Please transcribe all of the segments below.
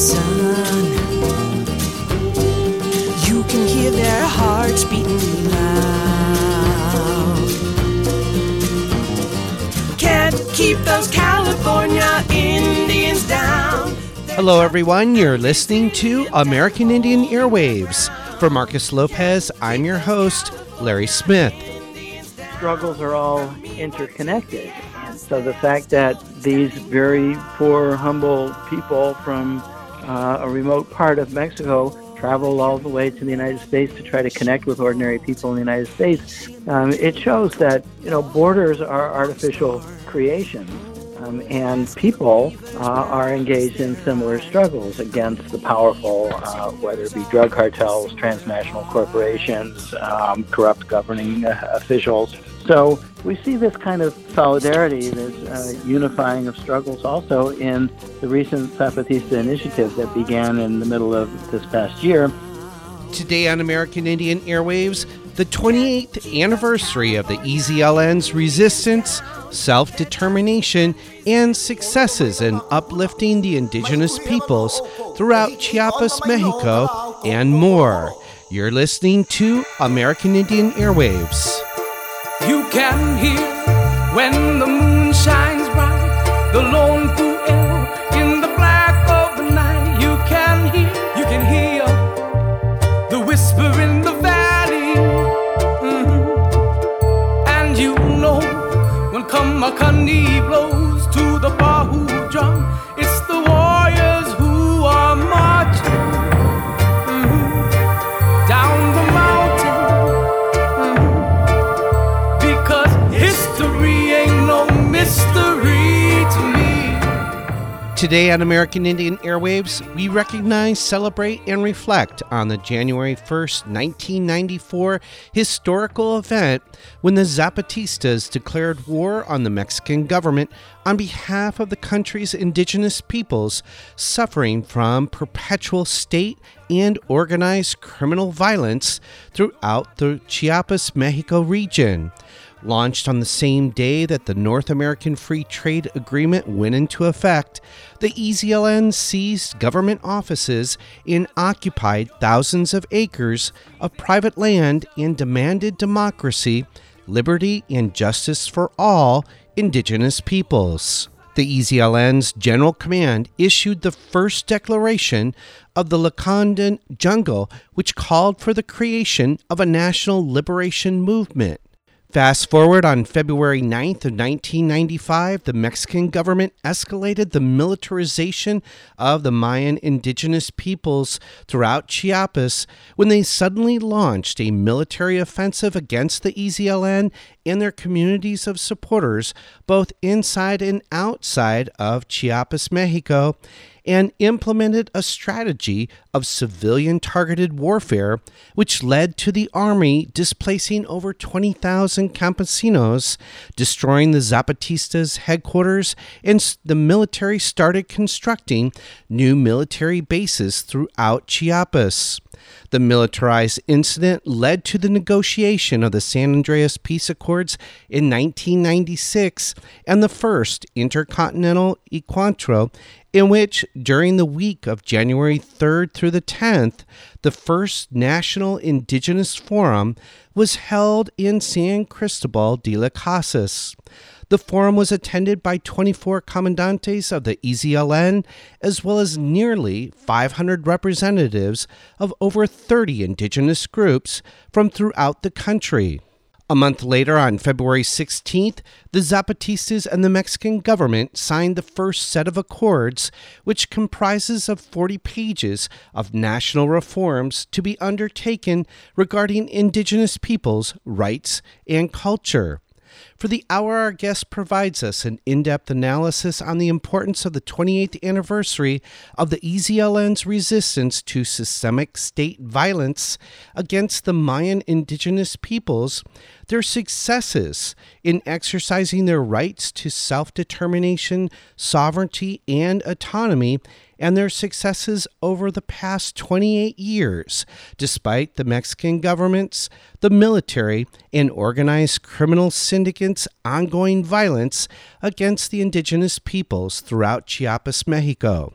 listen, you can hear their hearts beating loud. Can't keep those California Indians down. Hello, everyone. You're listening to American Indian Airwaves. For Marcus Lopez, I'm your host, Larry Smith. struggles are all interconnected. And so the fact that these very poor, humble people from uh, a remote part of Mexico travel all the way to the United States to try to connect with ordinary people in the United States, um, it shows that you know borders are artificial creations. Um, and people uh, are engaged in similar struggles against the powerful, uh, whether it be drug cartels, transnational corporations, um, corrupt governing uh, officials. So we see this kind of solidarity, this uh, unifying of struggles also in the recent Zapatista initiative that began in the middle of this past year. Today on American Indian Airwaves, the 28th anniversary of the EZLN's resistance, self determination, and successes in uplifting the indigenous peoples throughout Chiapas, Mexico, and more. You're listening to American Indian Airwaves. Can hear when the moon shines bright, the lone pu'el in the black of the night. You can hear, you can hear the whisper in the valley, Mhm. and you know when Kamakani blows to Today on American Indian Airwaves, we recognize, celebrate, and reflect on the January 1st, 1994 historical event when the Zapatistas declared war on the Mexican government on behalf of the country's indigenous peoples suffering from perpetual state and organized criminal violence throughout the Chiapas, Mexico region. Launched on the same day that the North American Free Trade Agreement went into effect, the EZLN seized government offices and occupied thousands of acres of private land and demanded democracy, liberty, and justice for all indigenous peoples. The EZLN's General Command issued the first declaration of the Lacandon jungle, which called for the creation of a national liberation movement. Fast forward on February 9th of 1995, the Mexican government escalated the militarization of the Mayan indigenous peoples throughout Chiapas when they suddenly launched a military offensive against the EZLN and their communities of supporters both inside and outside of Chiapas, Mexico, and implemented a strategy of civilian targeted warfare, which led to the army displacing over 20,000 campesinos, destroying the Zapatistas' headquarters, and the military started constructing new military bases throughout Chiapas. The militarized incident led to the negotiation of the San Andreas Peace Accords in 1996 and the first Intercontinental Encuentro, in which, during the week of January 3rd through the 10th, the first National Indigenous Forum was held in San Cristobal de las Casas. The forum was attended by 24 commandantes of the EZLN, as well as nearly 500 representatives of over 30 indigenous groups from throughout the country. A month later, on February 16th, the Zapatistas and the Mexican government signed the first set of accords, which comprises of 40 pages of national reforms to be undertaken regarding indigenous peoples' rights and culture. For the hour, our guest provides us an in depth analysis on the importance of the 28th anniversary of the EZLN's resistance to systemic state violence against the Mayan indigenous peoples, their successes in exercising their rights to self determination, sovereignty, and autonomy, and their successes over the past 28 years, despite the Mexican government's, the military, and organized criminal syndicates' ongoing violence against the indigenous peoples throughout Chiapas, Mexico.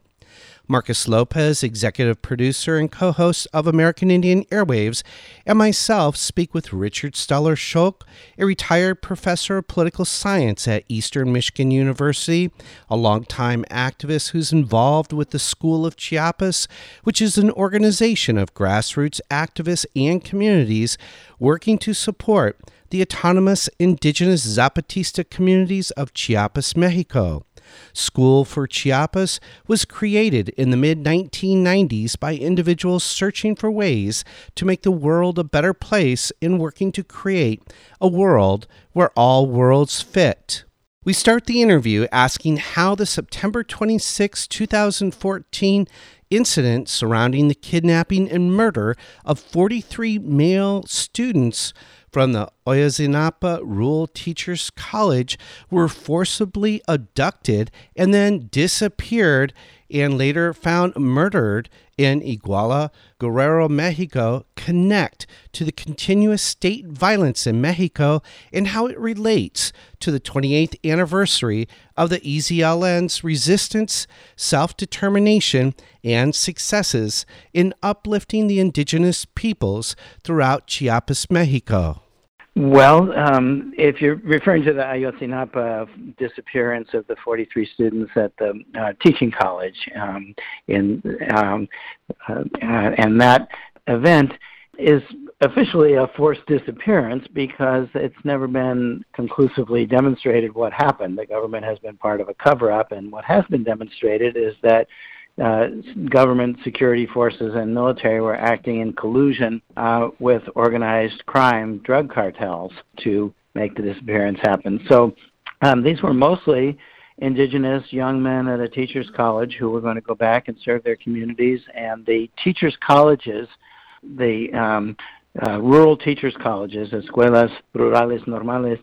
Marcus Lopez, executive producer and co host of American Indian Airwaves, and myself speak with Richard Stahler-Sholk, a retired professor of political science at Eastern Michigan University, a longtime activist who's involved with the School of Chiapas, which is an organization of grassroots activists and communities working to support the autonomous indigenous Zapatista communities of Chiapas, Mexico. School for Chiapas was created in the mid 1990s by individuals searching for ways to make the world a better place in working to create a world where all worlds fit. We start the interview asking how the September 26, 2014 incident surrounding the kidnapping and murder of 43 male students from the Ayotzinapa Rural Teachers College were forcibly abducted and then disappeared and later found murdered in Iguala, Guerrero, Mexico, connect to the continuous state violence in Mexico and how it relates to the 28th anniversary of the EZLN's resistance, self determination, and successes in uplifting the indigenous peoples throughout Chiapas, Mexico. Well, um, if you're referring to the Ayotzinapa disappearance of the 43 students at the uh, teaching college, um, in um, uh, and that event is officially a forced disappearance because it's never been conclusively demonstrated what happened. The government has been part of a cover-up, and what has been demonstrated is that uh, government security forces and military were acting in collusion uh, with organized crime drug cartels to make the disappearance happen. So um, these were mostly indigenous young men at a teachers college who were going to go back and serve their communities and the teachers colleges the um, uh, rural teachers colleges escuelas rurales normales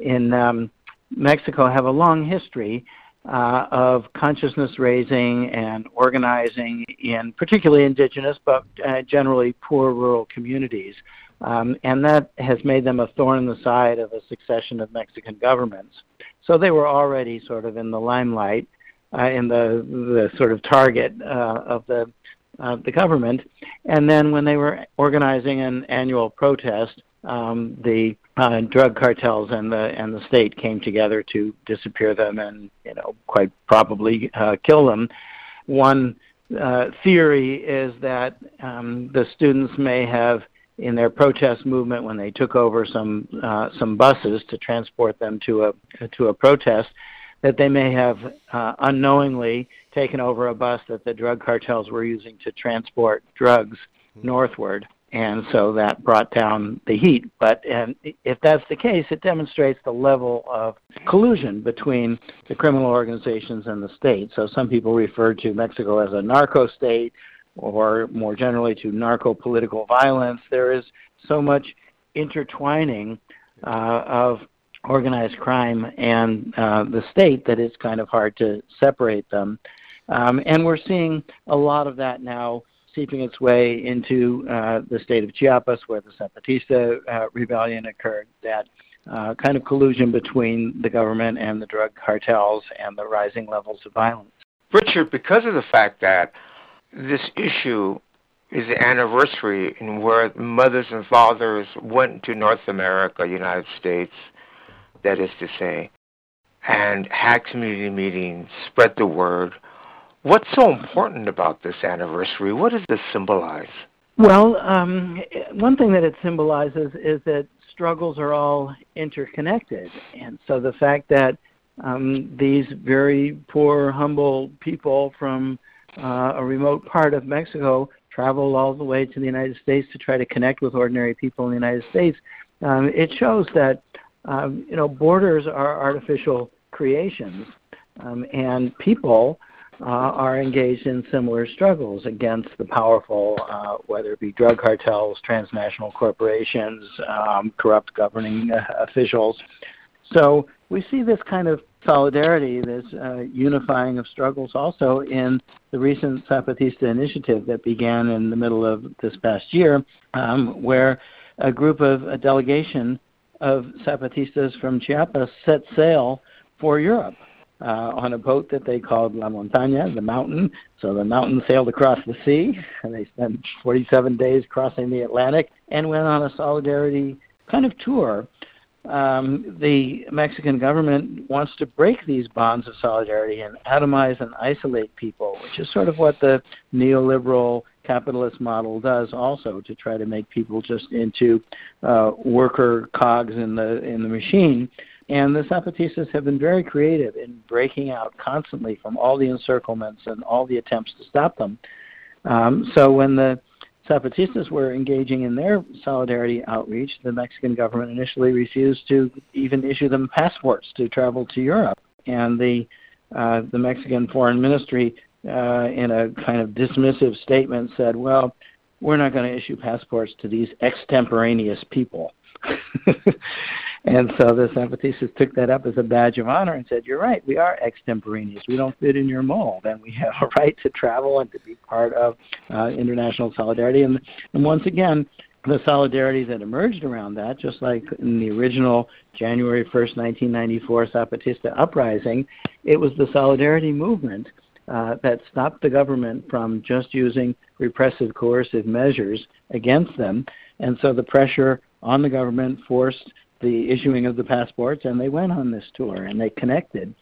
in um, mexico have a long history uh, of consciousness raising and organizing in particularly indigenous but uh, generally poor rural communities. Um, and that has made them a thorn in the side of a succession of Mexican governments. So they were already sort of in the limelight, uh, in the, the sort of target uh, of the, uh, the government. And then when they were organizing an annual protest, um, the uh, drug cartels and the and the state came together to disappear them and you know quite probably uh, kill them. One uh, theory is that um, the students may have in their protest movement when they took over some uh, some buses to transport them to a to a protest that they may have uh, unknowingly taken over a bus that the drug cartels were using to transport drugs northward and so that brought down the heat. But and if that's the case, it demonstrates the level of collusion between the criminal organizations and the state. So some people refer to Mexico as a narco state, or more generally to narco political violence. There is so much intertwining uh, of organized crime and uh, the state that it's kind of hard to separate them. Um, and we're seeing a lot of that now seeping its way into uh, the state of Chiapas, where the Zapatista uh, rebellion occurred. That uh, kind of collusion between the government and the drug cartels and the rising levels of violence. Richard, because of the fact that this issue is the anniversary in where mothers and fathers went to North America, United States, that is to say, and had community meetings, spread the word, What's so important about this anniversary? What does this symbolize? Well, um, one thing that it symbolizes is that struggles are all interconnected. And so the fact that um, these very poor, humble people from uh, a remote part of Mexico travel all the way to the United States to try to connect with ordinary people in the United States, um, it shows that um, you know borders are artificial creations, um, and people uh, are engaged in similar struggles against the powerful, uh, whether it be drug cartels, transnational corporations, um, corrupt governing uh, officials. So we see this kind of solidarity, this uh, unifying of struggles also in the recent Zapatista initiative that began in the middle of this past year, um, where a group of a delegation of Zapatistas from Chiapas set sail for Europe uh, on a boat that they called La Montaña, the mountain. So the mountain sailed across the sea, and they spent 47 days crossing the Atlantic and went on a solidarity kind of tour. Um, the Mexican government wants to break these bonds of solidarity and atomize and isolate people, which is sort of what the neoliberal capitalist model does also to try to make people just into uh, worker cogs in the in the machine and the Zapatistas have been very creative in breaking out constantly from all the encirclements and all the attempts to stop them. Um, so when the Zapatistas were engaging in their solidarity outreach, the Mexican government initially refused to even issue them passports to travel to Europe. And the uh, the Mexican Foreign Ministry, uh, in a kind of dismissive statement, said, "Well, we're not going to issue passports to these extemporaneous people." And so the Zapatistas took that up as a badge of honor and said, You're right, we are extemporaneous. We don't fit in your mold, and we have a right to travel and to be part of uh, international solidarity. And, and once again, the solidarity that emerged around that, just like in the original January 1st, 1994 Zapatista uprising, it was the solidarity movement uh, that stopped the government from just using repressive, coercive measures against them. And so the pressure on the government forced the issuing of the passports, and they went on this tour and they connected.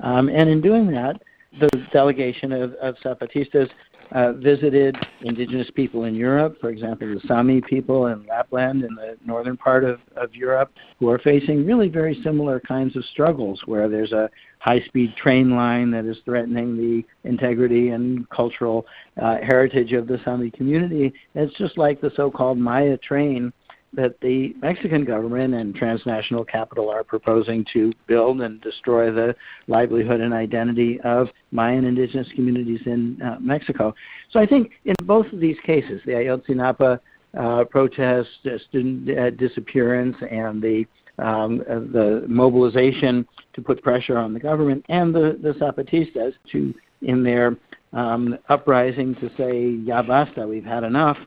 Um, and in doing that, the delegation of, of Zapatistas uh, visited indigenous people in Europe, for example, the Sami people in Lapland in the northern part of, of Europe, who are facing really very similar kinds of struggles where there's a high speed train line that is threatening the integrity and cultural uh, heritage of the Sami community. it's just like the so called Maya train that the Mexican government and transnational capital are proposing to build and destroy the livelihood and identity of Mayan indigenous communities in uh, Mexico. So I think in both of these cases, the Ayotzinapa uh, protest, uh, student disappearance, and the um, the mobilization to put pressure on the government, and the, the Zapatistas to in their um, uprising to say "Ya basta, we've had enough."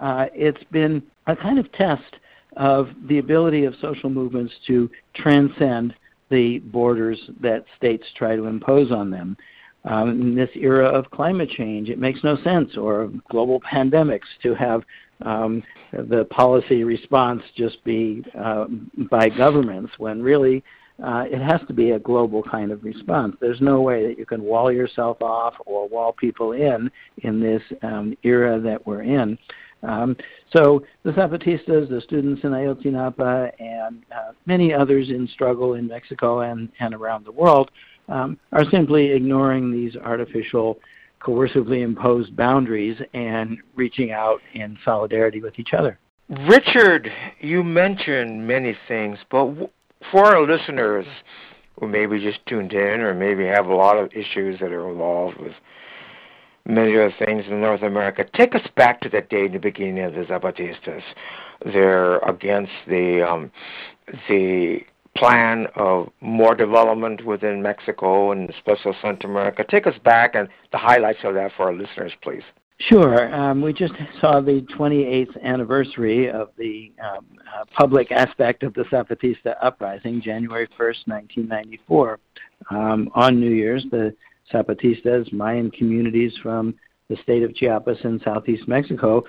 Uh, it's been a kind of test of the ability of social movements to transcend the borders that states try to impose on them. Um, in this era of climate change, it makes no sense, or global pandemics, to have um, the policy response just be uh, by governments when really uh, it has to be a global kind of response. There's no way that you can wall yourself off or wall people in in this um, era that we're in. Um, so the Zapatistas, the students in Ayotzinapa, and uh, many others in struggle in Mexico and, and around the world um, are simply ignoring these artificial, coercively imposed boundaries and reaching out in solidarity with each other. Richard, you mentioned many things, but w- for our listeners who maybe just tuned in or maybe have a lot of issues that are involved with many other things in North America. Take us back to that day in the beginning of the Zapatistas. They're against the um, the plan of more development within Mexico and especially Central America. Take us back and the highlights of that for our listeners, please. Sure. Um, we just saw the 28th anniversary of the um, uh, public aspect of the Zapatista uprising, January 1st, 1994. Um, on New Year's, the Zapatistas, Mayan communities from the state of Chiapas in southeast Mexico,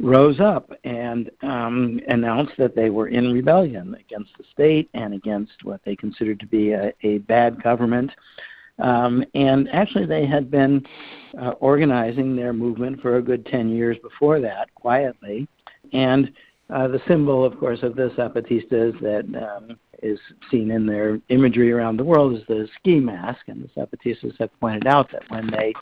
rose up and um, announced that they were in rebellion against the state and against what they considered to be a, a bad government. Um, and actually, they had been uh, organizing their movement for a good 10 years before that, quietly. And uh, the symbol, of course, of the Zapatistas that um, is seen in their imagery around the world is the ski mask. And the Zapatistas have pointed out that when they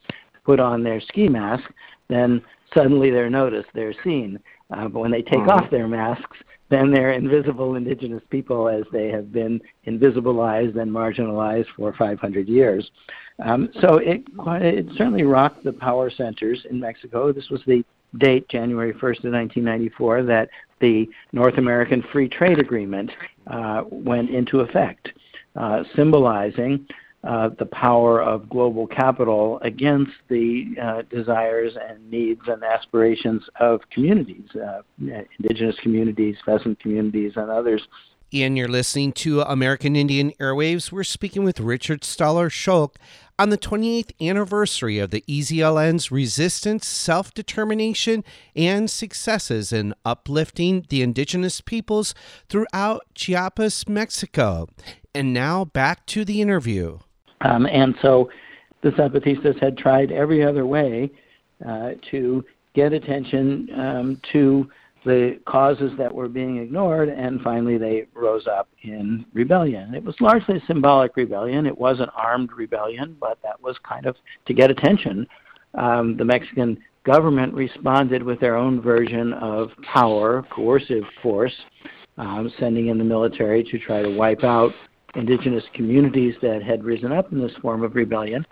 put on their ski mask, then suddenly they're noticed, they're seen. Uh, but when they take mm-hmm. off their masks, then they're invisible indigenous people as they have been invisibilized and marginalized for 500 years. Um, so it, it certainly rocked the power centers in Mexico. This was the date, January 1st of 1994, that the North American Free Trade Agreement uh, went into effect, uh, symbolizing uh, the power of global capital against the uh, desires and needs and aspirations of communities, uh, indigenous communities, pheasant communities, and others. And you're listening to American Indian Airwaves. We're speaking with Richard Stahler-Sholk on the 28th anniversary of the EZLN's resistance, self determination, and successes in uplifting the indigenous peoples throughout Chiapas, Mexico. And now back to the interview. Um, and so the Zapatistas had tried every other way uh, to get attention um, to the causes that were being ignored, and finally they rose up in rebellion. It was largely a symbolic rebellion. It was an armed rebellion, but that was kind of to get attention. Um, the Mexican government responded with their own version of power, coercive force, um, sending in the military to try to wipe out indigenous communities that had risen up in this form of rebellion.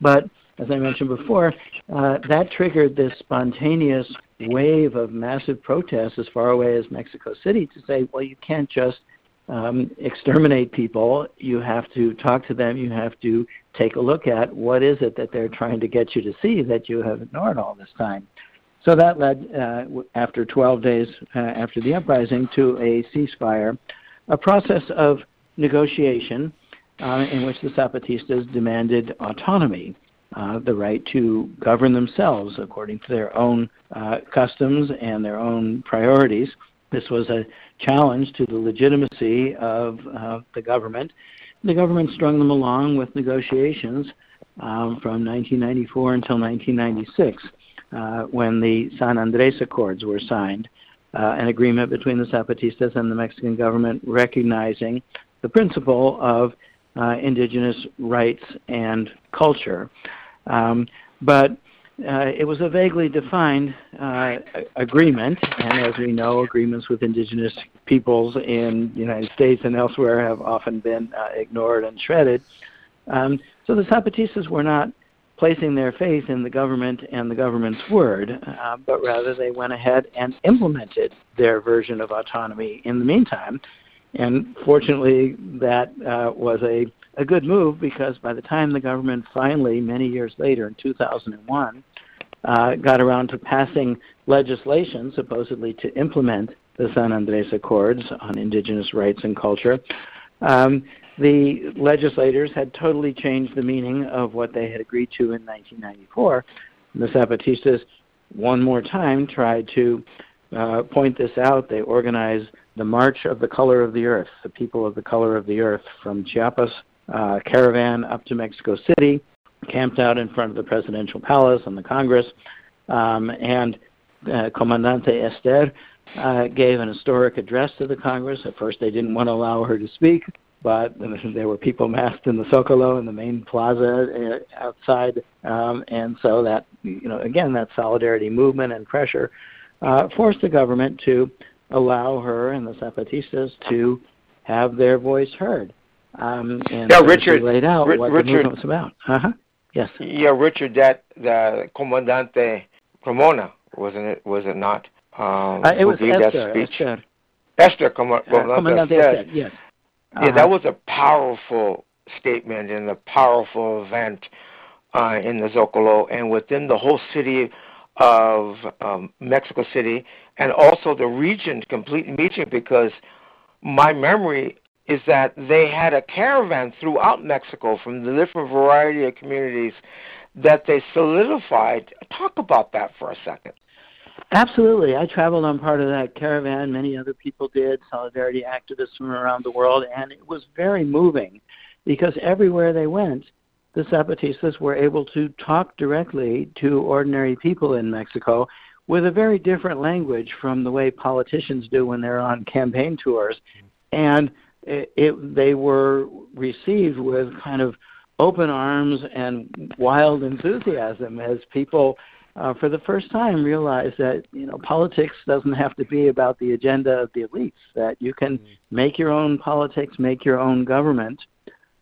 But as I mentioned before, uh, that triggered this spontaneous wave of massive protests as far away as Mexico City to say, well, you can't just um, exterminate people. You have to talk to them. You have to take a look at what is it that they're trying to get you to see that you have ignored all this time. So that led, uh, after 12 days uh, after the uprising, to a ceasefire, a process of negotiation uh, in which the Zapatistas demanded autonomy uh, the right to govern themselves according to their own uh, customs and their own priorities. This was a challenge to the legitimacy of uh, the government. The government strung them along with negotiations um, from 1994 until 1996, uh, when the San Andres Accords were signed, uh, an agreement between the Zapatistas and the Mexican government recognizing the principle of uh, indigenous rights and culture. Um, but uh, it was a vaguely defined uh, agreement, and as we know, agreements with indigenous peoples in the United States and elsewhere have often been uh, ignored and shredded. Um, so the Zapatistas were not placing their faith in the government and the government's word, uh, but rather they went ahead and implemented their version of autonomy in the meantime. And fortunately, that uh, was a a good move because by the time the government finally, many years later in 2001, uh, got around to passing legislation supposedly to implement the San Andres Accords on indigenous rights and culture, um, the legislators had totally changed the meaning of what they had agreed to in 1994. And The Zapatistas, one more time, tried to uh, point this out. They organized the March of the Color of the Earth, the people of the color of the earth, from Chiapas uh, caravan up to Mexico City, camped out in front of the presidential palace and the Congress. Um, and uh, Comandante Esther uh, gave an historic address to the Congress. At first, they didn't want to allow her to speak, but there were people massed in the Zocalo in the main plaza uh, outside, um, and so that you know again that solidarity movement and pressure uh, forced the government to allow her and the Zapatistas to have their voice heard. Um, and yeah, Richard laid out R- what Richard, the movement was about. Uh-huh. Yes. Yeah, Richard, that the Comandante Ramona, wasn't it? Was it not? Um, uh, it was Esther. Esther. Esther. Esther Com- uh, Comandante Esther. Esther. Yes. Uh-huh. Yeah, that was a powerful statement and a powerful event uh, in the Zocalo and within the whole city of um, Mexico City and also the region, complete region, because my memory is that they had a caravan throughout Mexico from the different variety of communities that they solidified. Talk about that for a second. Absolutely. I traveled on part of that caravan. Many other people did, solidarity activists from around the world, and it was very moving because everywhere they went, the Zapatistas were able to talk directly to ordinary people in Mexico with a very different language from the way politicians do when they're on campaign tours. And it, it, they were received with kind of open arms and wild enthusiasm as people uh, for the first time realized that you know politics doesn't have to be about the agenda of the elites that you can mm-hmm. make your own politics make your own government.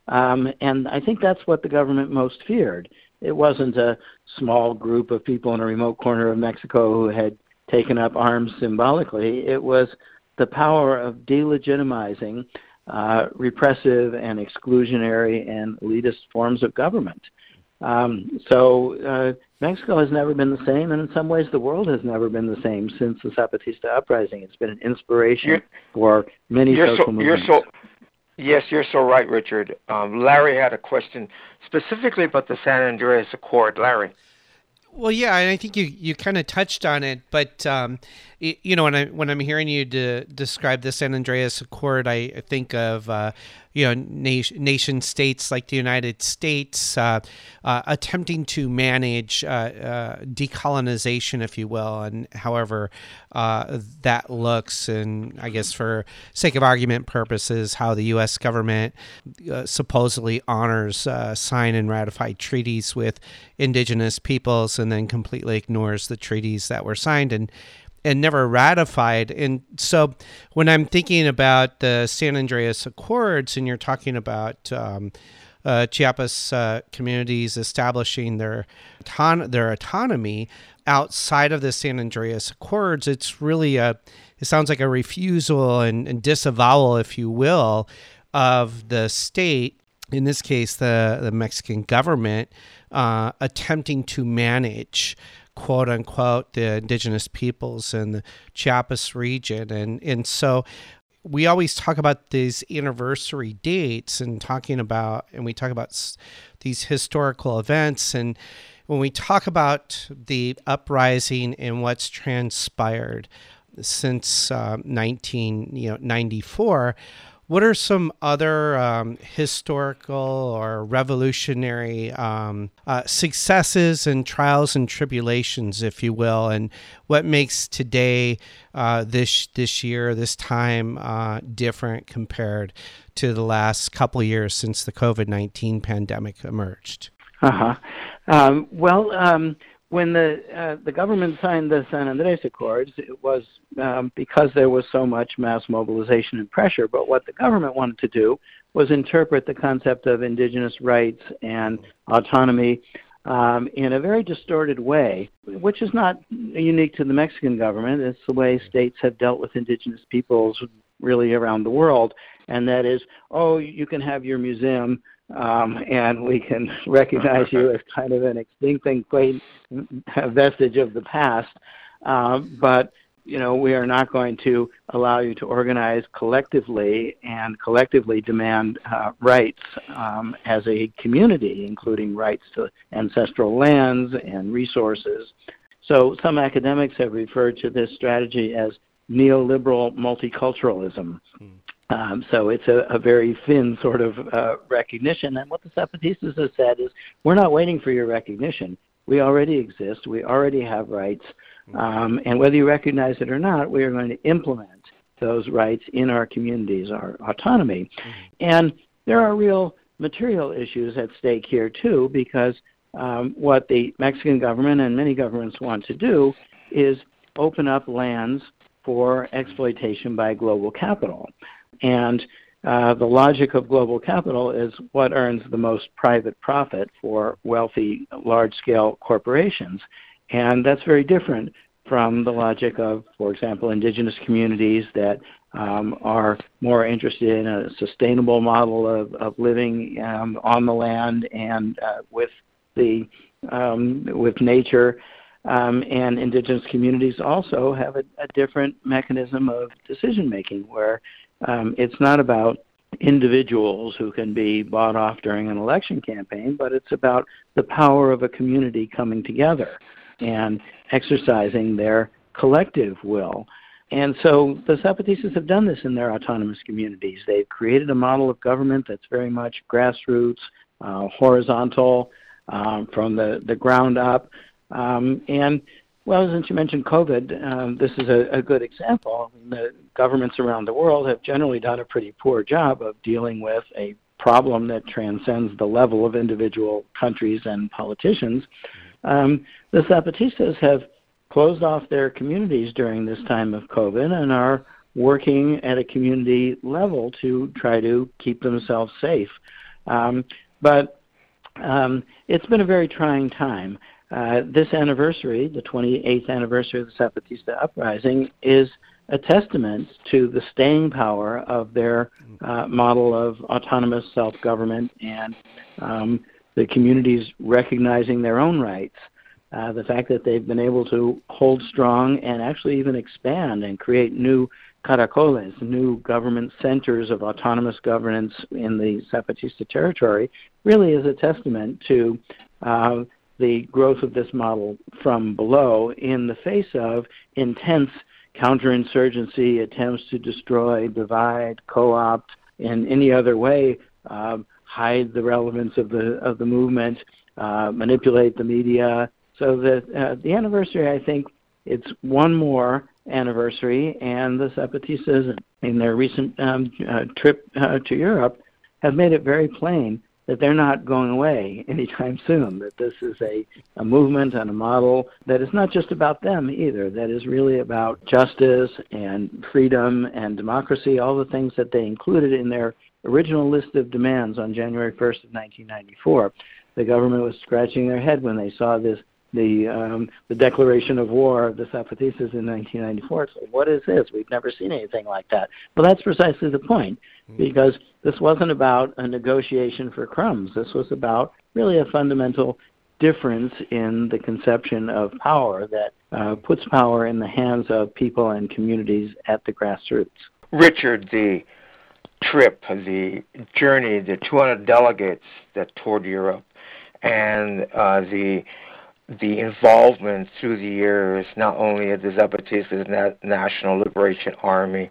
Um, and I think that's what the government most feared. It wasn't a small group of people in a remote corner of Mexico who had taken up arms symbolically. It was the power of delegitimizing uh, repressive and exclusionary and elitist forms of government. Um, so uh, Mexico has never been the same, and in some ways, the world has never been the same since the Zapatista uprising. It's been an inspiration You're- for many You're social so, movements. you're so, yes, you're so right, Richard. Um, Larry had a question specifically about the San Andreas Accord. Larry. Well, yeah, and I think you, you kind of touched on it, but um, y- you know when I when I'm hearing you de- describe the San Andreas Accord, I think of uh, you know nation, nation states like the United States uh, uh, attempting to manage uh, uh, decolonization, if you will, and however uh, that looks, and I guess for sake of argument purposes, how the U.S. government supposedly honors, sign, and ratify treaties with indigenous peoples, and then completely ignores the treaties that were signed and and never ratified. And so, when I'm thinking about the San Andreas Accords, and you're talking about um, uh, Chiapas uh, communities establishing their their autonomy outside of the San Andreas Accords, it's really a it sounds like a refusal and, and disavowal, if you will, of the state. In this case, the the Mexican government uh, attempting to manage quote unquote the indigenous peoples in the Chiapas region. And and so we always talk about these anniversary dates and talking about and we talk about these historical events. And when we talk about the uprising and what's transpired since uh, 19 you know 94 what are some other um, historical or revolutionary um, uh, successes and trials and tribulations, if you will, and what makes today, uh, this this year, this time, uh, different compared to the last couple years since the COVID nineteen pandemic emerged? Uh-huh. Um, well, um, when the uh, the government signed the San Andres Accords, it was um, because there was so much mass mobilization and pressure. But what the government wanted to do was interpret the concept of indigenous rights and autonomy um, in a very distorted way, which is not unique to the Mexican government. It's the way states have dealt with indigenous peoples really around the world, and that is, oh, you can have your museum um, and we can recognize you as kind of an extinct and quaint vestige of the past. Um, but you know, we are not going to allow you to organize collectively and collectively demand uh, rights um, as a community, including rights to ancestral lands and resources. So, some academics have referred to this strategy as neoliberal multiculturalism. Um, so it's a, a very thin sort of uh, recognition. And what the Zapatistas have said is, we're not waiting for your recognition. We already exist. We already have rights. Um, and whether you recognize it or not, we are going to implement those rights in our communities, our autonomy. And there are real material issues at stake here, too, because um, what the Mexican government and many governments want to do is open up lands for exploitation by global capital. And uh, the logic of global capital is what earns the most private profit for wealthy, large scale corporations. And that's very different from the logic of, for example, indigenous communities that um, are more interested in a sustainable model of, of living um, on the land and uh, with the um, with nature. Um, and indigenous communities also have a, a different mechanism of decision making where um, it's not about individuals who can be bought off during an election campaign, but it's about the power of a community coming together and exercising their collective will. And so the Zapatistas have done this in their autonomous communities. They've created a model of government that's very much grassroots, uh, horizontal, um, from the, the ground up. Um, and well, since you mentioned COVID, um, this is a, a good example. I mean, the governments around the world have generally done a pretty poor job of dealing with a problem that transcends the level of individual countries and politicians. Um, the Zapatistas have closed off their communities during this time of COVID and are working at a community level to try to keep themselves safe. Um, but um, it's been a very trying time. Uh, this anniversary, the 28th anniversary of the Zapatista uprising, is a testament to the staying power of their uh, model of autonomous self-government and um, the communities recognizing their own rights, uh, the fact that they've been able to hold strong and actually even expand and create new caracoles, new government centers of autonomous governance in the Zapatista territory, really is a testament to uh, the growth of this model from below in the face of intense counterinsurgency, attempts to destroy, divide, co-opt, in any other way uh, hide the relevance of the of the movement, uh, manipulate the media. So that uh, the anniversary, I think, it's one more anniversary, and the Zapatistas, in their recent um, uh, trip uh, to Europe, have made it very plain that they're not going away anytime soon, that this is a, a movement and a model that is not just about them either, that is really about justice and freedom and democracy, all the things that they included in their original list of demands on January 1st of 1994. The government was scratching their head when they saw this the um, the declaration of war of the Zapatistas in 1994. It's like, what is this? We've never seen anything like that. Well, that's precisely the point. Because this wasn't about a negotiation for crumbs. This was about really a fundamental difference in the conception of power that uh, puts power in the hands of people and communities at the grassroots. Richard, the trip, the journey, the 200 delegates that toured Europe, and uh, the the involvement through the years, not only of the Zapatista National Liberation Army,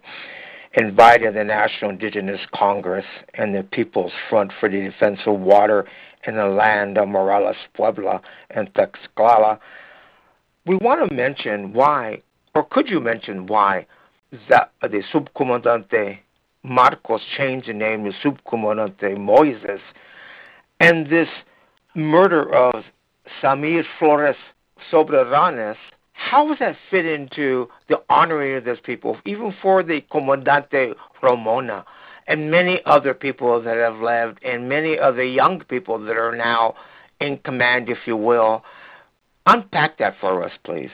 invited the National Indigenous Congress and the People's Front for the Defense of Water in the land of Morelos, Puebla, and Tlaxcala. We want to mention why, or could you mention why, that the Subcomandante Marcos changed the name to Subcomandante Moises, and this murder of Samir Flores Soberanes, how does that fit into the honoring of those people, even for the Comandante Ramona and many other people that have left, and many other young people that are now in command, if you will? Unpack that for us, please.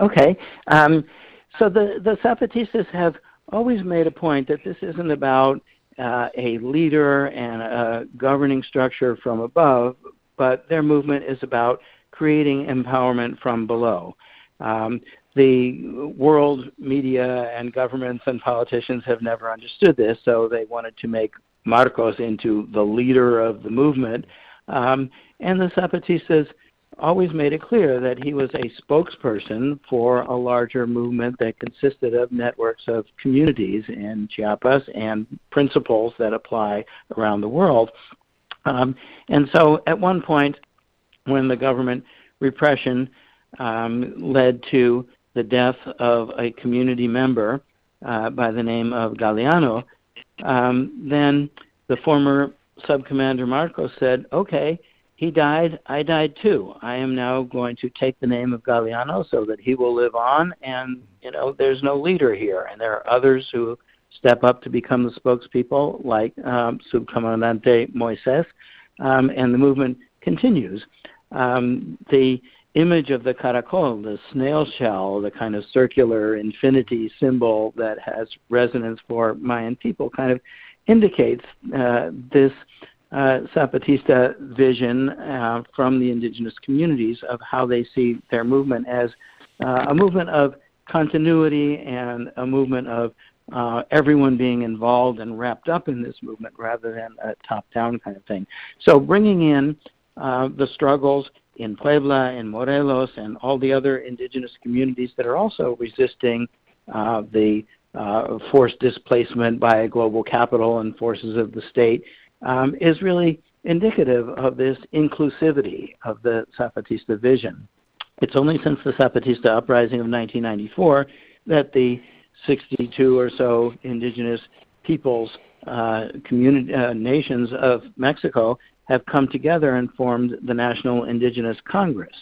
Okay. Um, so the, the Zapatistas have always made a point that this isn't about uh, a leader and a governing structure from above, but their movement is about creating empowerment from below. Um, the world media and governments and politicians have never understood this, so they wanted to make Marcos into the leader of the movement. Um, and the Zapatistas always made it clear that he was a spokesperson for a larger movement that consisted of networks of communities in Chiapas and principles that apply around the world. Um, and so at one point, when the government repression um, led to the death of a community member uh, by the name of Galeano, um, then the former subcommander Marcos said, okay, he died, I died too. I am now going to take the name of Galeano so that he will live on, and you know, there's no leader here, and there are others who step up to become the spokespeople, like um, Subcomandante Moises, um, and the movement continues. Um, the image of the caracol, the snail shell, the kind of circular infinity symbol that has resonance for Mayan people, kind of indicates uh, this uh, Zapatista vision uh, from the indigenous communities of how they see their movement as uh, a movement of continuity and a movement of uh, everyone being involved and wrapped up in this movement rather than a top-down kind of thing. So bringing in uh, the struggles in Puebla and Morelos and all the other indigenous communities that are also resisting uh, the uh, forced displacement by global capital and forces of the state um, is really indicative of this inclusivity of the Zapatista vision. It's only since the Zapatista uprising of 1994 that the 62 or so indigenous peoples, uh, community, uh, nations of Mexico have come together and formed the National Indigenous Congress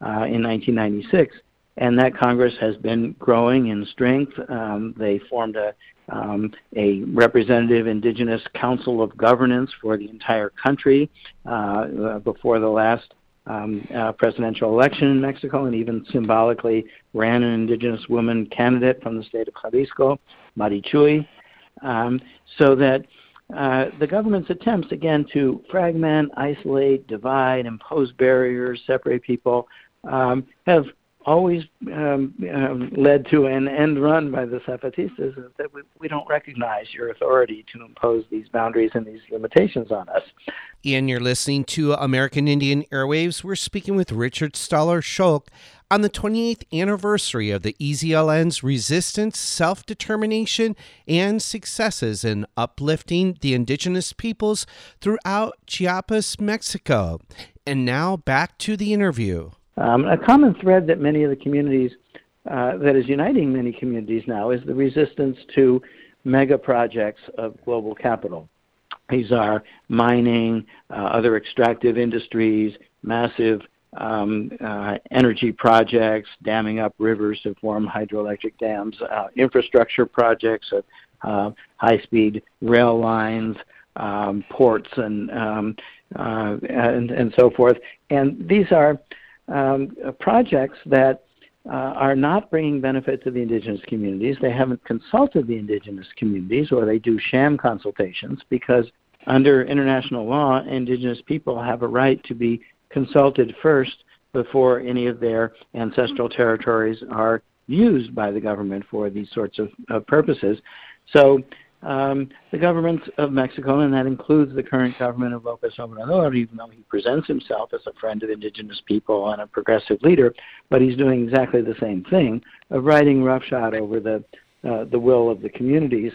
uh, in 1996 and that Congress has been growing in strength. Um, they formed a um, a representative indigenous council of governance for the entire country uh, before the last um, uh, presidential election in Mexico, and even symbolically ran an indigenous woman candidate from the state of Jalisco, Marichuy, um, so that uh, the government's attempts, again, to fragment, isolate, divide, impose barriers, separate people, um, have always um, um, led to an end run by the Zapatistas is that we, we don't recognize your authority to impose these boundaries and these limitations on us. And you're listening to American Indian Airwaves. We're speaking with Richard Stahler-Sholk on the 28th anniversary of the EZLN's resistance, self determination, and successes in uplifting the indigenous peoples throughout Chiapas, Mexico. And now back to the interview. Um, a common thread that many of the communities, uh, that is uniting many communities now, is the resistance to mega projects of global capital. These are mining, uh, other extractive industries, massive um, uh, energy projects, damming up rivers to form hydroelectric dams, uh, infrastructure projects of uh, high-speed rail lines, um, ports, and, um, uh, and and so forth. And these are um, projects that uh, are not bringing benefit to the indigenous communities. They haven't consulted the indigenous communities, or they do sham consultations because under international law, indigenous people have a right to be consulted first before any of their ancestral territories are used by the government for these sorts of, of purposes. So um, the government of Mexico, and that includes the current government of Lopez Obrador, even though he presents himself as a friend of indigenous people and a progressive leader, but he's doing exactly the same thing of riding roughshod over the uh, the will of the communities.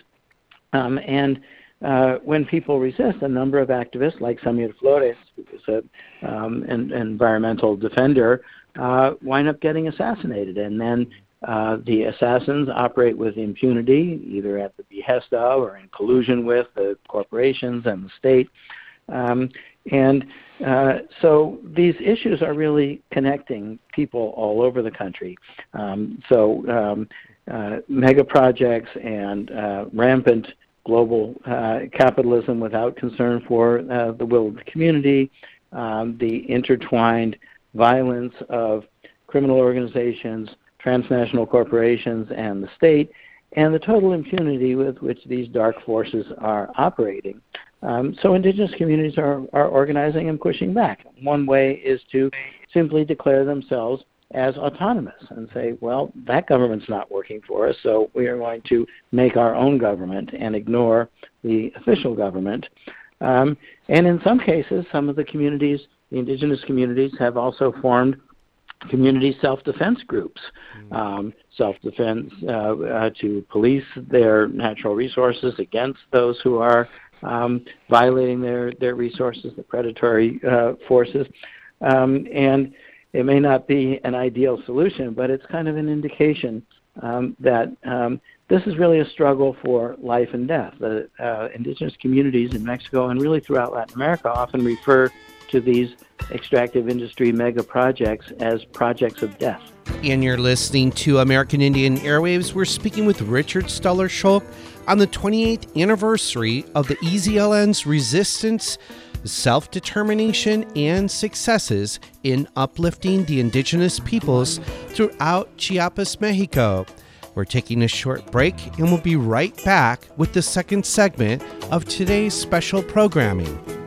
Um, and uh, when people resist, a number of activists, like Samir Flores, is an um, environmental defender, uh, wind up getting assassinated, and then uh, the assassins operate with impunity, either at the behest of or in collusion with the corporations and the state. Um, and uh, so these issues are really connecting people all over the country. Um, so um, uh, mega projects and uh, rampant global uh, capitalism without concern for uh, the will of the community, um, the intertwined violence of criminal organizations, transnational corporations, and the state, and the total impunity with which these dark forces are operating. Um, so indigenous communities are, are organizing and pushing back. One way is to simply declare themselves as autonomous and say, well, that government's not working for us, so we are going to make our own government and ignore the official government. Um, and in some cases, some of the communities, the indigenous communities, have also formed community self-defense groups, mm. um, self-defense uh, uh, to police their natural resources against those who are um, violating their, their resources, the predatory uh, forces. Um, and it may not be an ideal solution, but it's kind of an indication um, that um, this is really a struggle for life and death. The uh, indigenous communities in Mexico and really throughout Latin America often refer to these extractive industry mega projects as projects of death. And you're listening to American Indian Airwaves. We're speaking with Richard Stahler-Sholk on the 28th anniversary of the EZLN's resistance, self determination, and successes in uplifting the indigenous peoples throughout Chiapas, Mexico. We're taking a short break and we'll be right back with the second segment of today's special programming.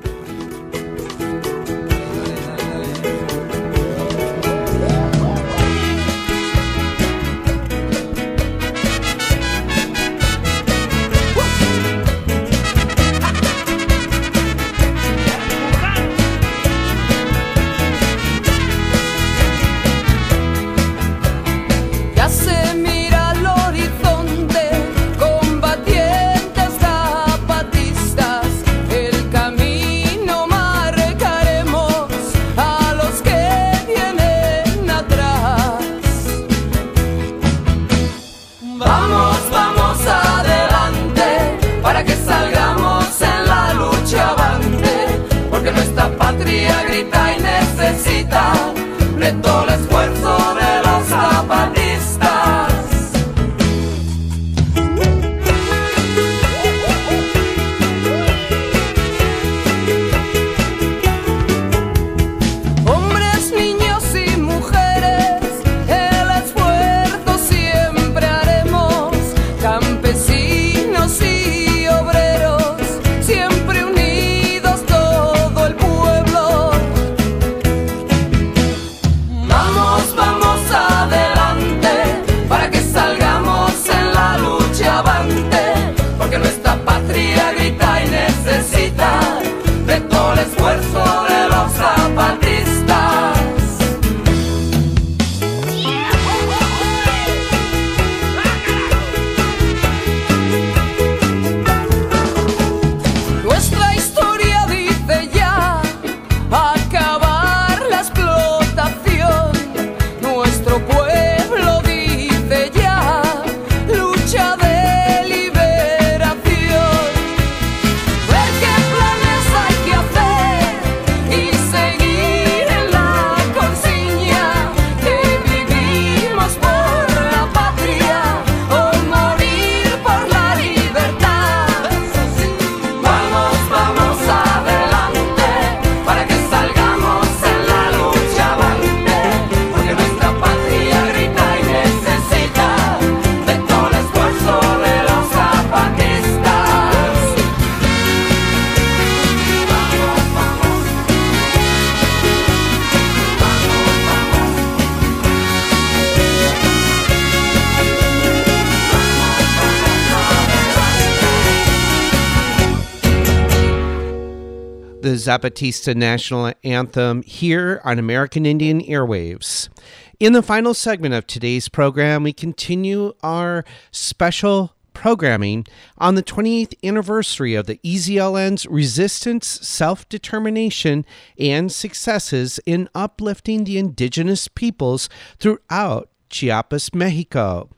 Zapatista national anthem here on American Indian Airwaves. In the final segment of today's program, we continue our special programming on the 28th anniversary of the EZLN's resistance, self determination, and successes in uplifting the indigenous peoples throughout Chiapas, Mexico.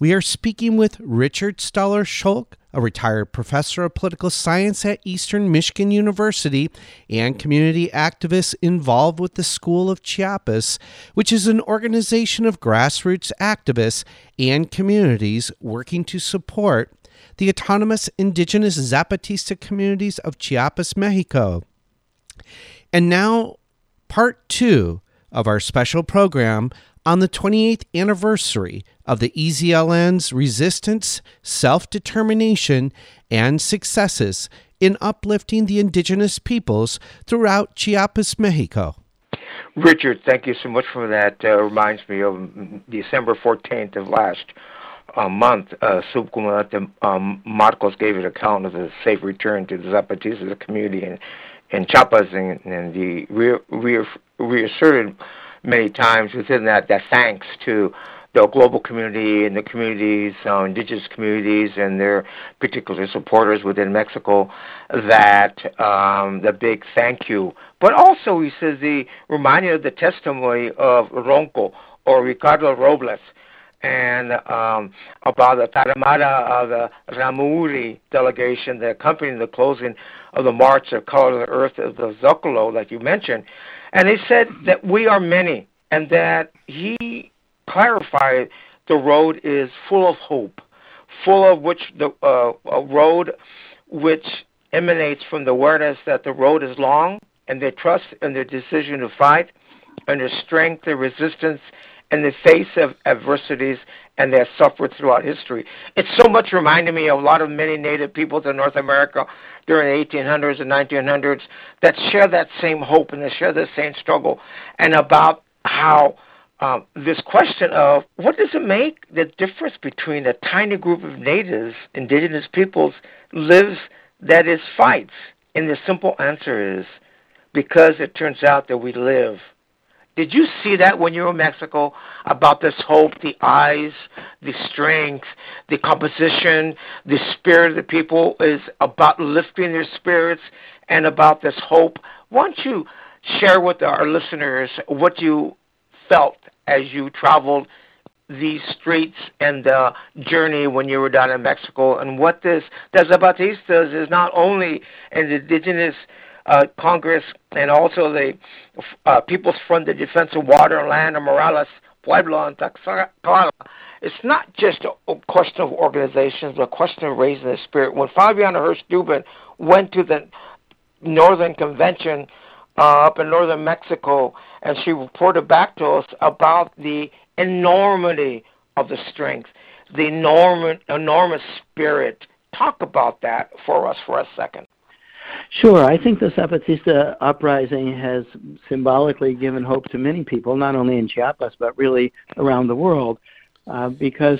We are speaking with Richard Stahler-Sholk, a retired professor of political science at Eastern Michigan University and community activist involved with the School of Chiapas, which is an organization of grassroots activists and communities working to support the autonomous indigenous Zapatista communities of Chiapas, Mexico. And now, part two of our special program on the 28th anniversary of the EZLN's resistance, self determination, and successes in uplifting the indigenous peoples throughout Chiapas, Mexico. Richard, thank you so much for that. Uh, reminds me of December 14th of last uh, month. Uh, Subcomandante um, Marcos gave an account of the safe return to the Zapatista community in, in Chiapas, and, and the re- re- reasserted many times within that that thanks to the global community and the communities, uh, indigenous communities, and their particular supporters within Mexico, that um, the big thank you. But also, he says the reminding of the testimony of Ronco or Ricardo Robles, and um, about the Tarahumara of the Rarámuri delegation that accompanied the closing of the March of Color of the Earth of the Zocalo, like you mentioned. And he said that we are many, and that he clarified the road is full of hope, full of which the uh, a road which emanates from the awareness that the road is long, and their trust and their decision to fight, and their strength, their resistance, in the face of adversities and their suffered throughout history. It's so much reminded me of a lot of many native peoples in North America during the 1800s and 1900s that share that same hope and they share the same struggle, and about how um, this question of what does it make the difference between a tiny group of natives, indigenous peoples, lives that is fights? And the simple answer is because it turns out that we live did you see that when you were in Mexico about this hope, the eyes, the strength, the composition, the spirit of the people is about lifting their spirits and about this hope? Why don't you share with our listeners what you felt as you traveled these streets and the journey when you were down in Mexico and what this the Zapatistas is not only an indigenous uh, Congress and also the uh, People's Front of Defense of Water and Land of Morelos, Puebla, and Tlaxcala. It's not just a, a question of organizations, but a question of raising the spirit. When Fabiana Hirsch Dubin went to the Northern Convention uh, up in northern Mexico, and she reported back to us about the enormity of the strength, the enormous, enormous spirit. Talk about that for us for a second. Sure. I think the Zapatista uprising has symbolically given hope to many people, not only in Chiapas, but really around the world, uh, because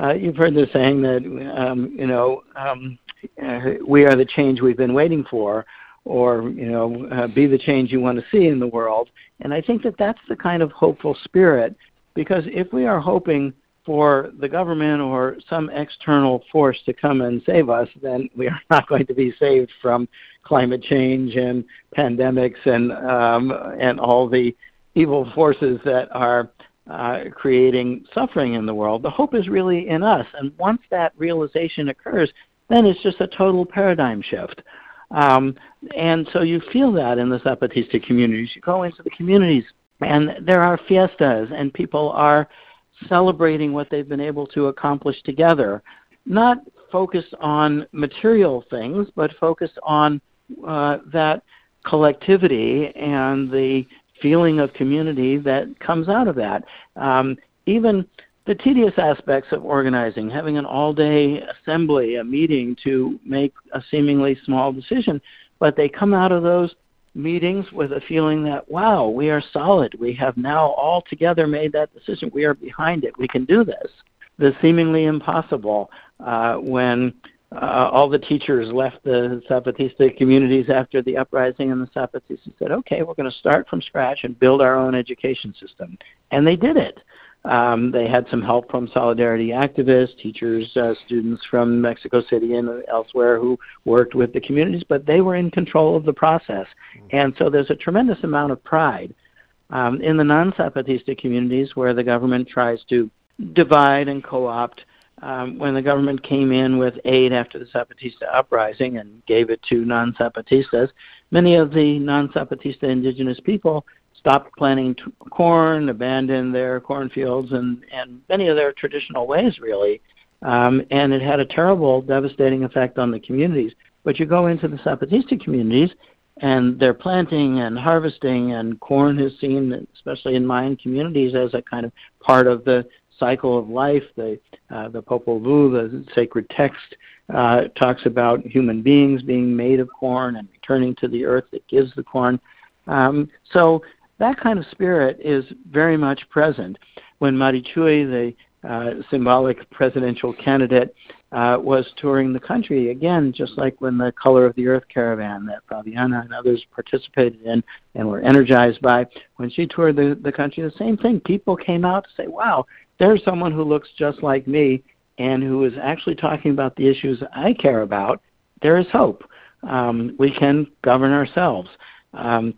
uh, you've heard the saying that, um, you know, um, uh, we are the change we've been waiting for, or, you know, uh, be the change you want to see in the world. And I think that that's the kind of hopeful spirit, because if we are hoping for the government or some external force to come and save us, then we are not going to be saved from climate change and pandemics and um, and all the evil forces that are uh, creating suffering in the world. The hope is really in us, and once that realization occurs, then it's just a total paradigm shift. Um, and so you feel that in the Zapatista communities. You go into the communities, and there are fiestas, and people are celebrating what they've been able to accomplish together. Not focused on material things, but focused on uh, that collectivity and the feeling of community that comes out of that. Um, even the tedious aspects of organizing, having an all day assembly, a meeting to make a seemingly small decision, but they come out of those meetings with a feeling that, wow, we are solid. We have now all together made that decision. We are behind it. We can do this. The seemingly impossible uh, when uh, all the teachers left the Zapatista communities after the uprising, and the Zapatistas said, "Okay, we're going to start from scratch and build our own education system," and they did it. Um, they had some help from solidarity activists, teachers, uh, students from Mexico City and elsewhere who worked with the communities, but they were in control of the process. And so there's a tremendous amount of pride um, in the non Zapatista communities where the government tries to divide and co opt um, when the government came in with aid after the Zapatista uprising and gave it to non Zapatistas, many of the non Zapatista indigenous people stopped planting t- corn, abandoned their cornfields, and, and many of their traditional ways, really. Um, and it had a terrible, devastating effect on the communities. But you go into the Zapatista communities, and they're planting and harvesting, and corn is seen, especially in Mayan communities, as a kind of part of the cycle of life. The uh, the Popol Vuh, the sacred text, uh, talks about human beings being made of corn and returning to the earth that gives the corn. Um, so that kind of spirit is very much present. When Marichuy, the uh, symbolic presidential candidate, uh, was touring the country, again, just like when the Color of the Earth caravan that Fabiana and others participated in and were energized by, when she toured the, the country, the same thing. People came out to say, wow, there's someone who looks just like me and who is actually talking about the issues I care about. There is hope. Um, we can govern ourselves. Um,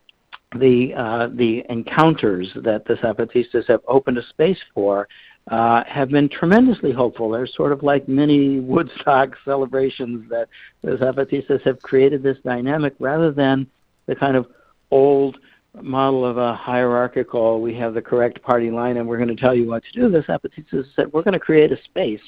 the uh, the encounters that the Zapatistas have opened a space for uh, have been tremendously hopeful. They're sort of like mini Woodstock celebrations that the Zapatistas have created this dynamic rather than the kind of old model of a hierarchical, we have the correct party line and we're going to tell you what to do. The Zapatistas said, we're going to create a space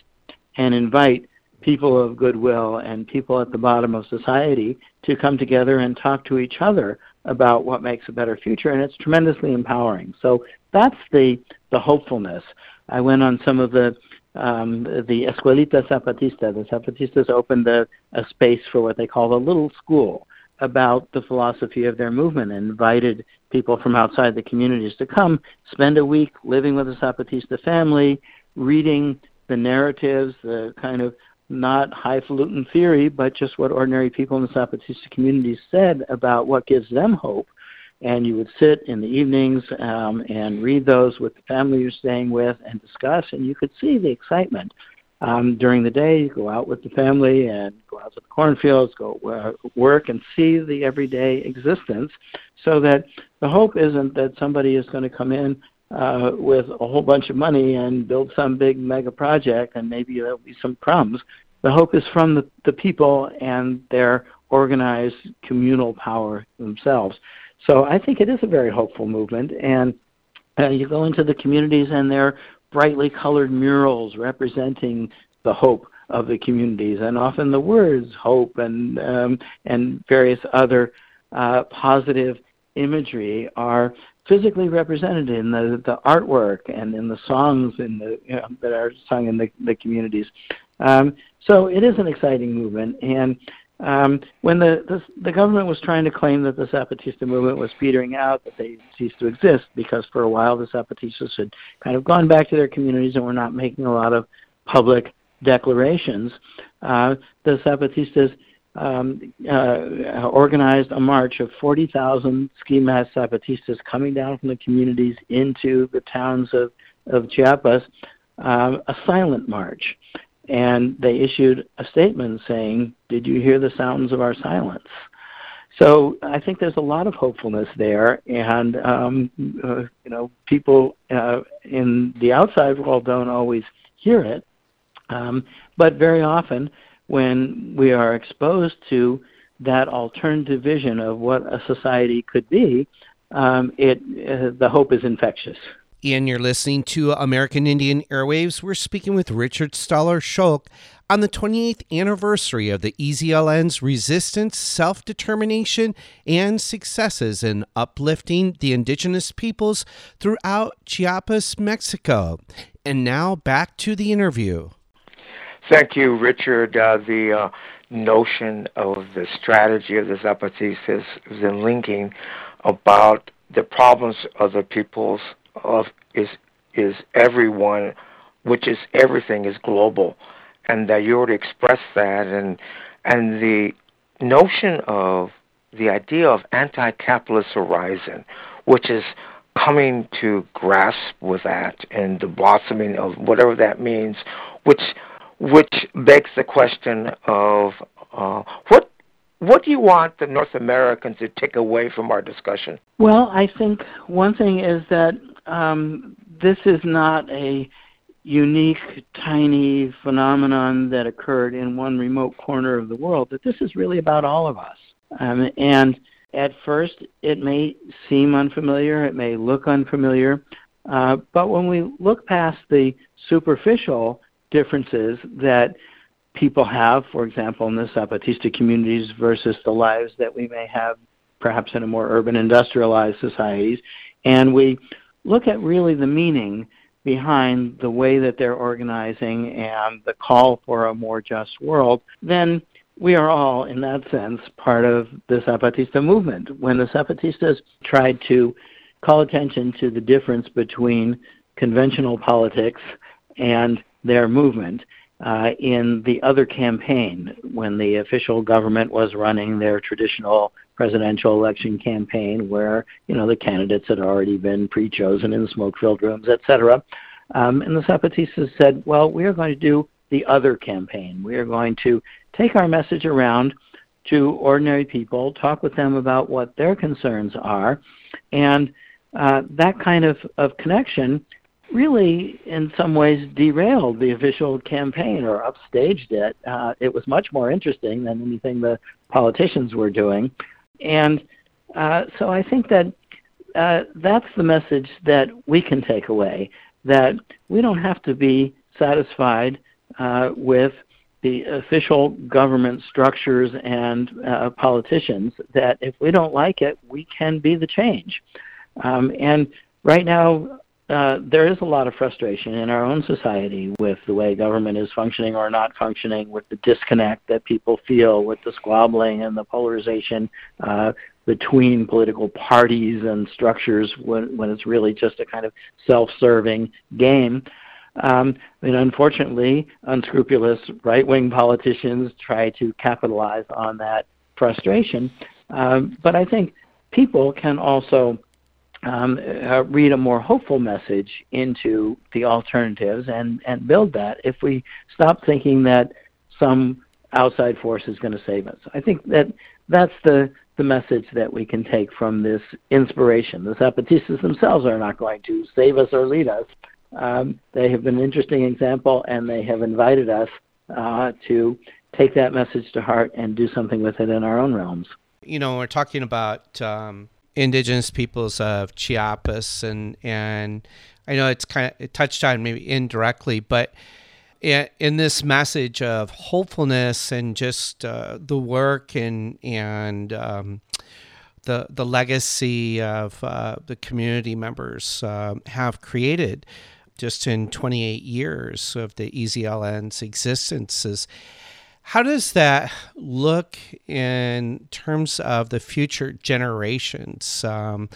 and invite people of goodwill and people at the bottom of society to come together and talk to each other about what makes a better future and it's tremendously empowering. So that's the the hopefulness. I went on some of the um, the escuelita zapatista. The zapatistas opened a, a space for what they call the little school about the philosophy of their movement and invited people from outside the communities to come spend a week living with a zapatista family reading the narratives the kind of not highfalutin theory, but just what ordinary people in the Zapatista community said about what gives them hope. And you would sit in the evenings um, and read those with the family you're staying with and discuss, and you could see the excitement. Um, during the day, you go out with the family and go out to the cornfields, go work, and see the everyday existence, so that the hope isn't that somebody is going to come in uh, with a whole bunch of money and build some big mega project, and maybe there'll be some crumbs. The hope is from the, the people and their organized communal power themselves. So I think it is a very hopeful movement, and uh, you go into the communities and they're brightly colored murals representing the hope of the communities, and often the words hope and um, and various other uh, positive imagery are physically represented in the, the artwork and in the songs in the, you know, that are sung in the, the communities. Um, so it is an exciting movement. And um, when the, the, the government was trying to claim that the Zapatista movement was petering out, that they ceased to exist, because for a while the Zapatistas had kind of gone back to their communities and were not making a lot of public declarations, uh, the Zapatistas um, uh, organized a march of 40,000 ski mask Zapatistas coming down from the communities into the towns of, of Chiapas, um, a silent march. And they issued a statement saying, Did you hear the sounds of our silence? So I think there's a lot of hopefulness there, and um, uh, you know, people uh, in the outside world don't always hear it, um, but very often when we are exposed to that alternative vision of what a society could be, um, it uh, the hope is infectious. Ian, you're listening to American Indian Airwaves. We're speaking with Richard Stahler-Sholk on the 28th anniversary of the EZLN's resistance, self determination, and successes in uplifting the indigenous peoples throughout Chiapas, Mexico. And now back to the interview. Thank you, Richard. Uh, the uh, notion of the strategy of the Zapatistas, the linking about the problems of the peoples of is is everyone, which is everything is global, and that you already expressed that, and and the notion of the idea of anti-capitalist horizon, which is coming to grasp with that and the blossoming of whatever that means, which which begs the question of uh, what what do you want the North Americans to take away from our discussion? Well, I think one thing is that um, this is not a unique, tiny phenomenon that occurred in one remote corner of the world, that this is really about all of us. Um, and at first, it may seem unfamiliar, it may look unfamiliar, uh, but when we look past the superficial differences that people have, for example, in the Zapatista communities versus the lives that we may have perhaps in a more urban industrialized societies. And we look at really the meaning behind the way that they're organizing and the call for a more just world, then we are all, in that sense, part of the Zapatista movement. When the Zapatistas tried to call attention to the difference between conventional politics and their movement, uh, in the other campaign when the official government was running their traditional presidential election campaign where you know the candidates had already been pre-chosen in smoke-filled rooms, etc. Um, and the Zapatistas said, well, we are going to do the other campaign. We are going to take our message around to ordinary people, talk with them about what their concerns are, and uh, that kind of, of connection really, in some ways, derailed the official campaign or upstaged it. Uh, it was much more interesting than anything the politicians were doing. And uh, so I think that uh, that's the message that we can take away that we don't have to be satisfied uh, with the official government structures and uh, politicians, that if we don't like it, we can be the change. Um, and right now, uh, there is a lot of frustration in our own society with the way government is functioning or not functioning, with the disconnect that people feel, with the squabbling and the polarization uh, between political parties and structures when, when it's really just a kind of self-serving game. Um, mean, unfortunately, unscrupulous right-wing politicians try to capitalize on that frustration. Um, but I think people can also um, uh, read a more hopeful message into the alternatives and, and build that if we stop thinking that some outside force is going to save us. I think that that's the, the message that we can take from this inspiration. The Zapatistas themselves are not going to save us or lead us. Um, they have been an interesting example, and they have invited us uh, to take that message to heart and do something with it in our own realms. You know, we're talking about um, indigenous peoples of Chiapas, and and I know it's kind of it touched on maybe indirectly, but in this message of hopefulness and just uh, the work and and um, the the legacy of uh, the community members uh, have created just in 28 years of the EZLN's existences how does that look in terms of the future generations? Because um,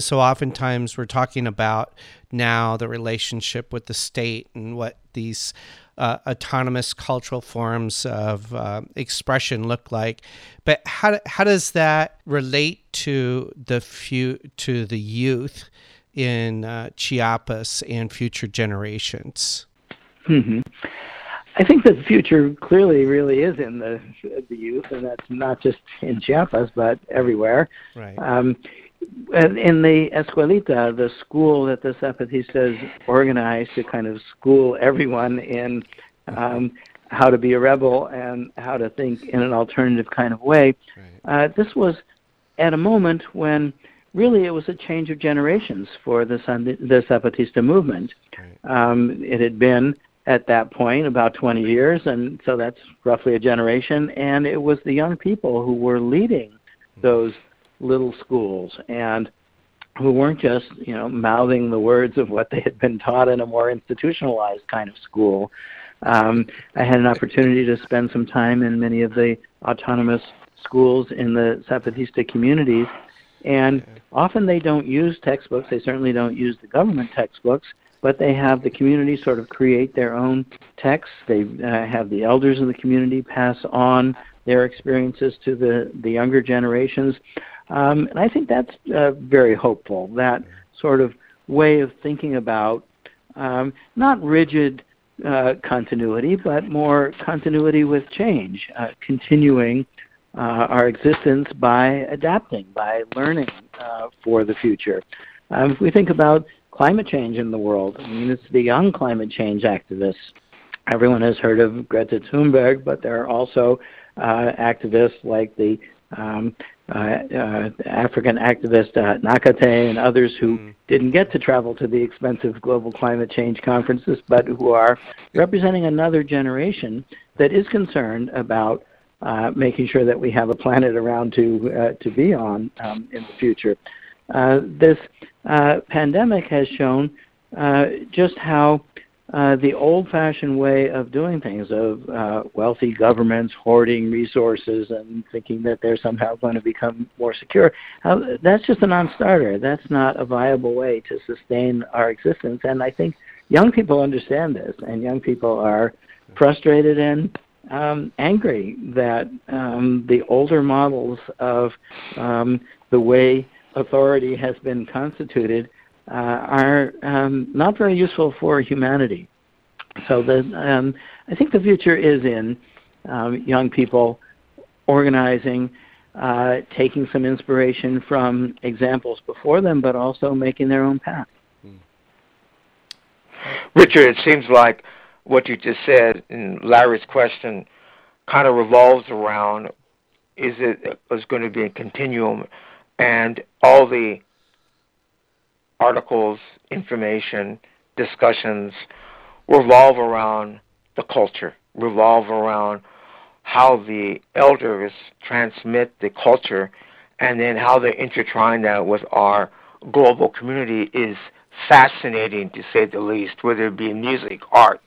so oftentimes we're talking about now the relationship with the state and what these uh, autonomous cultural forms of uh, expression look like. But how, how does that relate to the few, to the youth in uh, Chiapas and future generations? Mm-hmm. I think the future clearly really is in the the youth, and that's not just in Chiapas but everywhere. Right. Um, in the escuelita, the school that the Zapatistas organized to kind of school everyone in um, how to be a rebel and how to think in an alternative kind of way. Right. Uh, this was at a moment when really it was a change of generations for the, the Zapatista movement. Right. Um, it had been at that point, about 20 years, and so that's roughly a generation. And it was the young people who were leading those little schools and who weren't just, you know, mouthing the words of what they had been taught in a more institutionalized kind of school. Um, I had an opportunity to spend some time in many of the autonomous schools in the Zapatista communities, and often they don't use textbooks. They certainly don't use the government textbooks but they have the community sort of create their own texts. They uh, have the elders in the community pass on their experiences to the, the younger generations. Um, and I think that's uh, very hopeful, that sort of way of thinking about um, not rigid uh, continuity, but more continuity with change, uh, continuing uh, our existence by adapting, by learning uh, for the future. Um, if we think about climate change in the world, I mean, it's the young climate change activists. Everyone has heard of Greta Thunberg, but there are also uh, activists like the um, uh, uh, African activist uh, Nakate and others who mm. didn't get to travel to the expensive global climate change conferences, but who are representing another generation that is concerned about uh, making sure that we have a planet around to uh, to be on um, in the future. Uh, this pandemic has shown just how uh, the old-fashioned way of doing things, of uh, wealthy governments hoarding resources and thinking that they're somehow going to become more secure, uh, that's just a non-starter. That's not a viable way to sustain our existence. And I think young people understand this, and young people are frustrated and um, angry that um, the older models of um, the way authority has been constituted uh, are um, not very useful for humanity. So the, um, I think the future is in um, young people organizing, uh, taking some inspiration from examples before them, but also making their own path. Richard, it seems like what you just said in Larry's question kind of revolves around is it is going to be a continuum and all the articles, information, discussions revolve around the culture, revolve around how the elders transmit the culture and then how they intertwine that with our global community is fascinating to say the least, whether it be music, art,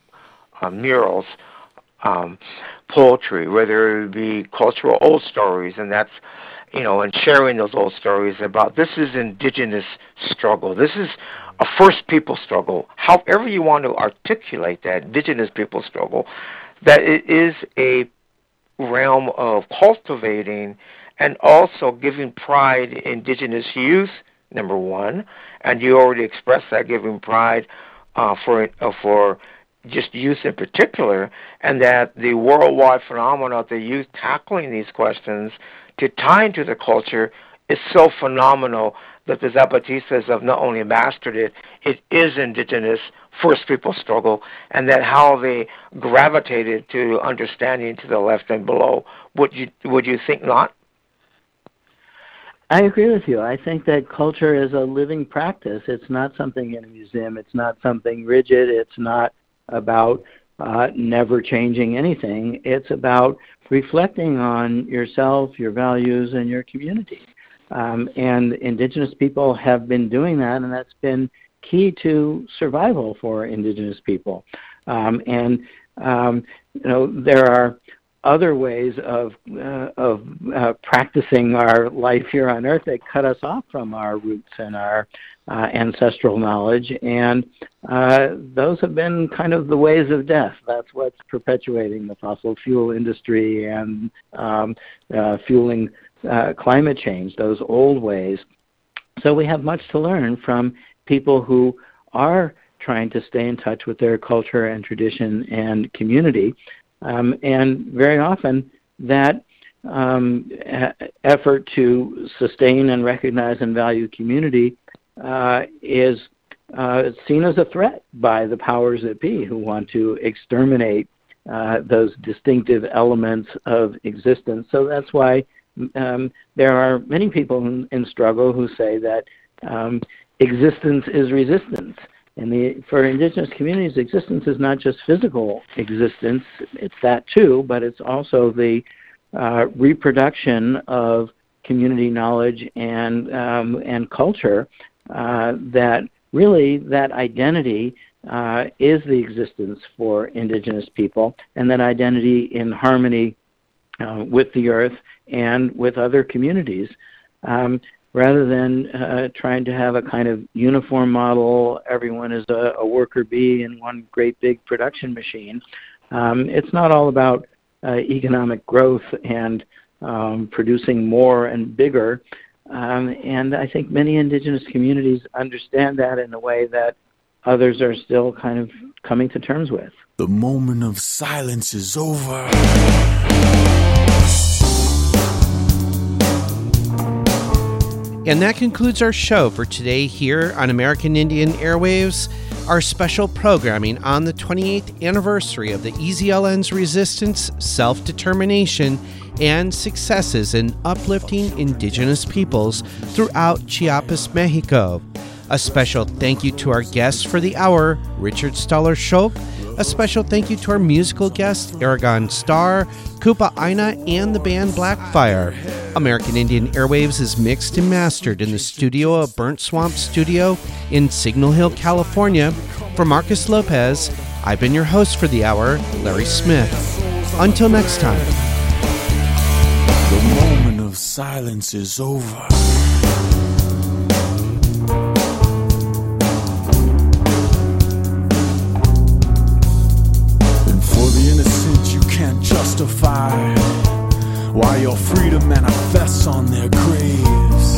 uh, murals, um, poetry, whether it be cultural old stories, and that's you know, and sharing those old stories about this is indigenous struggle. This is a first people struggle. However you want to articulate that indigenous people struggle, that it is a realm of cultivating and also giving pride indigenous youth, number one, and you already expressed that giving pride uh, for uh, for just youth in particular, and that the worldwide phenomenon of the youth tackling these questions to tie into the culture is so phenomenal that the Zapatistas have not only mastered it, it is indigenous first people struggle, and that how they gravitated to understanding to the left and below. Would you would you think not? I agree with you. I think that culture is a living practice. It's not something in a museum. It's not something rigid. It's not about uh, never changing anything. It's about reflecting on yourself, your values, and your community. Um, and indigenous people have been doing that, and that's been key to survival for indigenous people. Um, and um, you know there are other ways of uh, of uh, practicing our life here on Earth that cut us off from our roots and our uh, ancestral knowledge, and uh, those have been kind of the ways of death. That's what's perpetuating the fossil fuel industry and um, uh, fueling uh, climate change. Those old ways. So we have much to learn from people who are trying to stay in touch with their culture and tradition and community um, and very often that um, effort to sustain and recognize and value community uh, is uh, seen as a threat by the powers that be who want to exterminate uh, those distinctive elements of existence. So that's why um, there are many people in, in, struggle who say that um, existence is resistance. And the, for indigenous communities, existence is not just physical existence, it's that too, but it's also the uh, reproduction of community knowledge and, um, and culture uh, that really that identity uh, is the existence for indigenous people, and that identity in harmony uh, with the earth and with other communities. Um, rather than uh, trying to have a kind of uniform model. Everyone is a, a worker bee in one great big production machine. Um, it's not all about uh, economic growth and um, producing more and bigger. Um, and I think many indigenous communities understand that in a way that others are still kind of coming to terms with. The moment of silence is over. And that concludes our show for today here on American Indian Airwaves. Our special programming on the 28th anniversary of the EZLN's resistance, self determination, and successes in uplifting indigenous peoples throughout Chiapas, Mexico. A special thank you to our guests for the hour, Richard Stahler-Sholk. A special thank you to our musical guests, Aragon Star, Kupa Aina, and the band Blackfire. American Indian Airwaves is mixed and mastered in the studio of Burnt Swamp Studio in Signal Hill, California. For Marcus Lopez, I've been your host for the hour, Larry Smith. Until next time. The moment of silence is over. And for the innocent, you can't justify why your freedom manifests on their graves.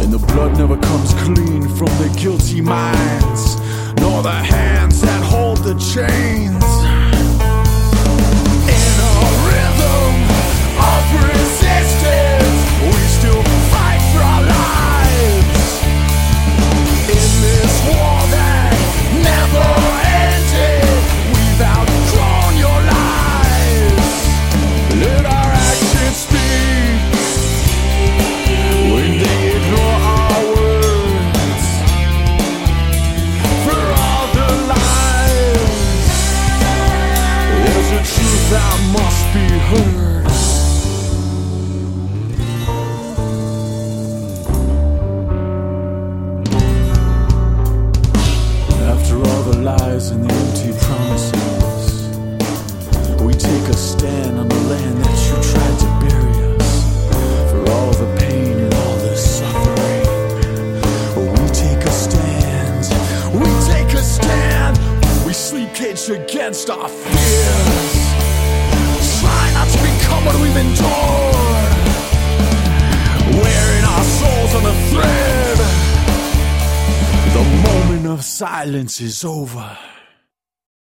And the blood never comes clean from the guilty minds, nor the hands that hold the chains. War against our fears. Try not to become what we've endured. Wearing our souls on the thread. The moment of silence is over.